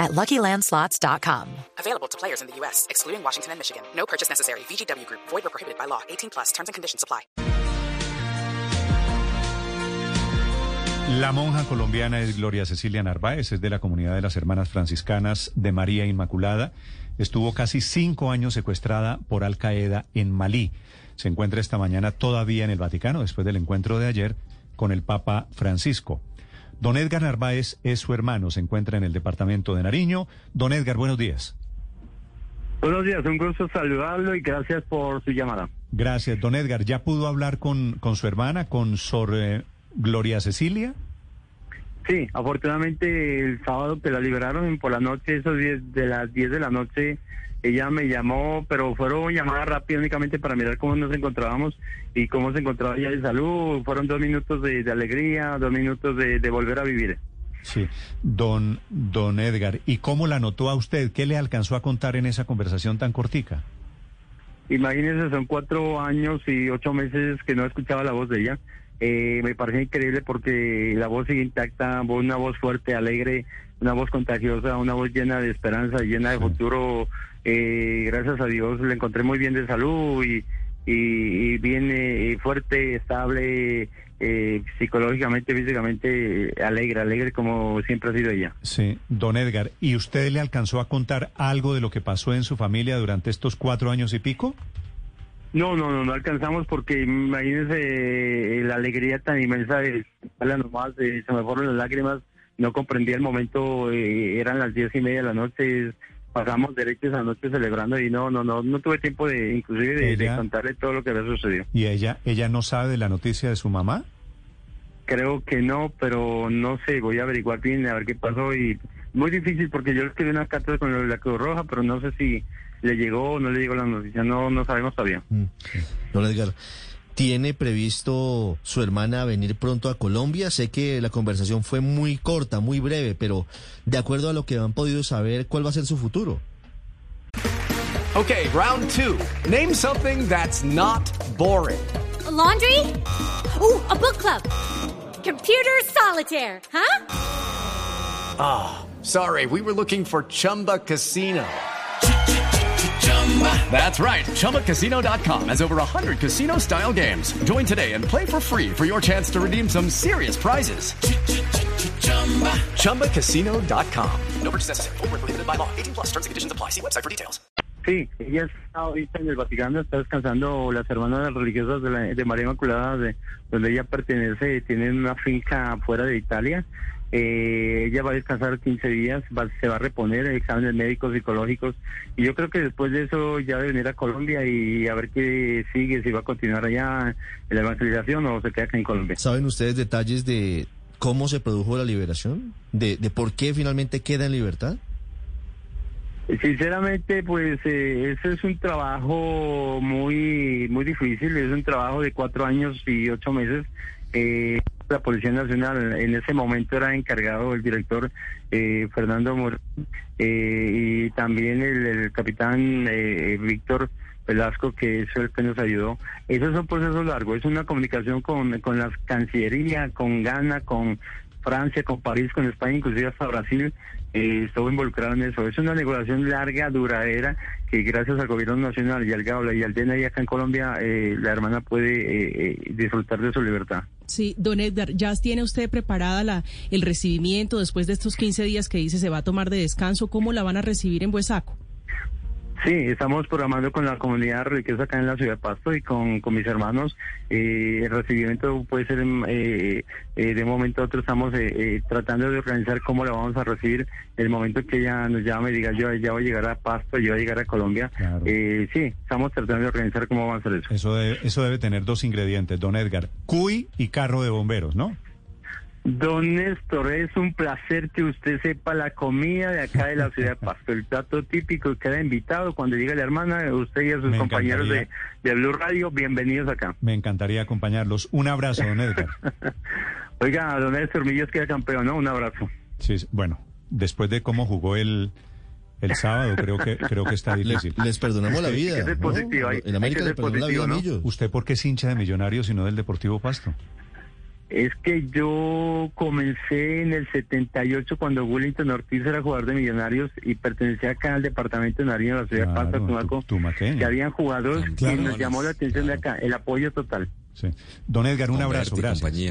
at LuckyLandSlots.com. Available to players in the U.S., excluding Washington and Michigan. No purchase necessary. VGW Group. Void or prohibited by law. 18 plus. Terms and conditions apply. La monja colombiana es Gloria Cecilia Narváez, es de la comunidad de las Hermanas Franciscanas de María Inmaculada. Estuvo casi cinco años secuestrada por Al Qaeda en Malí. Se encuentra esta mañana todavía en el Vaticano después del encuentro de ayer con el Papa Francisco. Don Edgar Narváez es su hermano, se encuentra en el departamento de Nariño. Don Edgar, buenos días. Buenos días, un gusto saludarlo y gracias por su llamada. Gracias, don Edgar. ¿Ya pudo hablar con, con su hermana, con Sor eh, Gloria Cecilia? Sí, afortunadamente el sábado que la liberaron por la noche, esos 10 de las 10 de la noche, ella me llamó, pero fueron llamadas rápidas únicamente para mirar cómo nos encontrábamos y cómo se encontraba ella de salud. Fueron dos minutos de, de alegría, dos minutos de, de, volver a vivir. Sí, don, don Edgar, ¿y cómo la notó a usted? ¿Qué le alcanzó a contar en esa conversación tan cortica? Imagínese, son cuatro años y ocho meses que no escuchaba la voz de ella. Eh, me parece increíble porque la voz sigue intacta, una voz fuerte, alegre, una voz contagiosa, una voz llena de esperanza, llena de futuro. Eh, gracias a Dios le encontré muy bien de salud y, y, y bien eh, fuerte, estable, eh, psicológicamente, físicamente, alegre, alegre como siempre ha sido ella. Sí, don Edgar, ¿y usted le alcanzó a contar algo de lo que pasó en su familia durante estos cuatro años y pico? No, no, no, no alcanzamos porque imagínense la alegría tan inmensa de nomás, eh, se me fueron las lágrimas, no comprendía el momento, eh, eran las diez y media de la noche, pasamos derechos a noche celebrando y no, no, no, no tuve tiempo de, inclusive, de, de, contarle todo lo que había sucedido. ¿Y ella, ella no sabe de la noticia de su mamá? Creo que no, pero no sé, voy a averiguar bien a ver qué pasó y muy difícil porque yo escribí una carta con la Cruz Roja, pero no sé si le llegó o no le llegó la noticia, no, no sabemos todavía. Mm. Don Edgar, ¿tiene previsto su hermana venir pronto a Colombia? Sé que la conversación fue muy corta, muy breve, pero de acuerdo a lo que han podido saber, ¿cuál va a ser su futuro? Okay, round two. Name something that's not boring. A laundry? Ooh, a book club. Computer solitaire, huh? Ah, oh, sorry, we were looking for Chumba Casino. That's right. ChumbaCasino.com has over 100 casino style games. Join today and play for free for your chance to redeem some serious prizes. ChumbaCasino.com. No purchase necessary. Full prohibited by law. 18 plus terms and conditions apply. See website for details. Sí, ella está ah, ahorita en el Vaticano, está descansando las hermanas religiosas de, la, de María Inmaculada, de, donde ella pertenece, tienen una finca fuera de Italia. Eh, ella va a descansar 15 días, va, se va a reponer exámenes médicos, psicológicos, y yo creo que después de eso ya debe venir a Colombia y a ver qué sigue, si va a continuar allá en la evangelización o se queda acá en Colombia. ¿Saben ustedes detalles de cómo se produjo la liberación? ¿De, de por qué finalmente queda en libertad? Sinceramente, pues eh, ese es un trabajo muy muy difícil, es un trabajo de cuatro años y ocho meses. Eh, la Policía Nacional en ese momento era encargado el director eh, Fernando Morón eh, y también el, el capitán eh, Víctor Velasco, que es el que nos ayudó. Esos son procesos largos, es una comunicación con, con la Cancillería, con Ghana, con Francia, con París, con España, inclusive hasta Brasil, eh, estuvo involucrado en eso. Es una negociación larga, duradera, que gracias al gobierno nacional y al GABLA y al DNI acá en Colombia, eh, la hermana puede eh, disfrutar de su libertad. Sí, don Edgar, ¿ya tiene usted preparada la, el recibimiento después de estos 15 días que dice se va a tomar de descanso? ¿Cómo la van a recibir en Buesaco? Sí, estamos programando con la comunidad religiosa acá en la ciudad de Pasto y con, con mis hermanos. Eh, el recibimiento puede ser eh, eh, de momento a otro. Estamos tratando de organizar cómo la vamos a recibir. El momento que ella nos llame y diga yo ya voy a llegar a Pasto, yo voy a llegar a Colombia. Claro. sí, estamos tratando de organizar cómo vamos a hacer eso. Eso debe, eso debe tener dos ingredientes, don Edgar. CUI y carro de bomberos, ¿no? Don Néstor, es un placer que usted sepa la comida de acá de la ciudad de Pasto, el plato típico, queda invitado cuando llegue la hermana, usted y a sus Me compañeros de, de Blue Radio, bienvenidos acá. Me encantaría acompañarlos. Un abrazo, don Edgar. Oiga, don Néstor Millos queda campeón, ¿no? Un abrazo. Sí, bueno, después de cómo jugó el, el sábado, creo que, creo que está difícil. les perdonamos la que vida. ser ¿no? positivo, hay- En América que le ser perdonó la vida ¿no? Millos. ¿Usted por qué es hincha de Millonarios y no del Deportivo Pasto? Es que yo comencé en el 78 cuando Wellington Ortiz era jugador de Millonarios y pertenecía acá al departamento de Nariño, de la ciudad de Claro, Pasto, Tumaco, que habían jugadores Claro. y nos llamó la atención de acá, el apoyo total. Sí. Don Edgar, un abrazo, y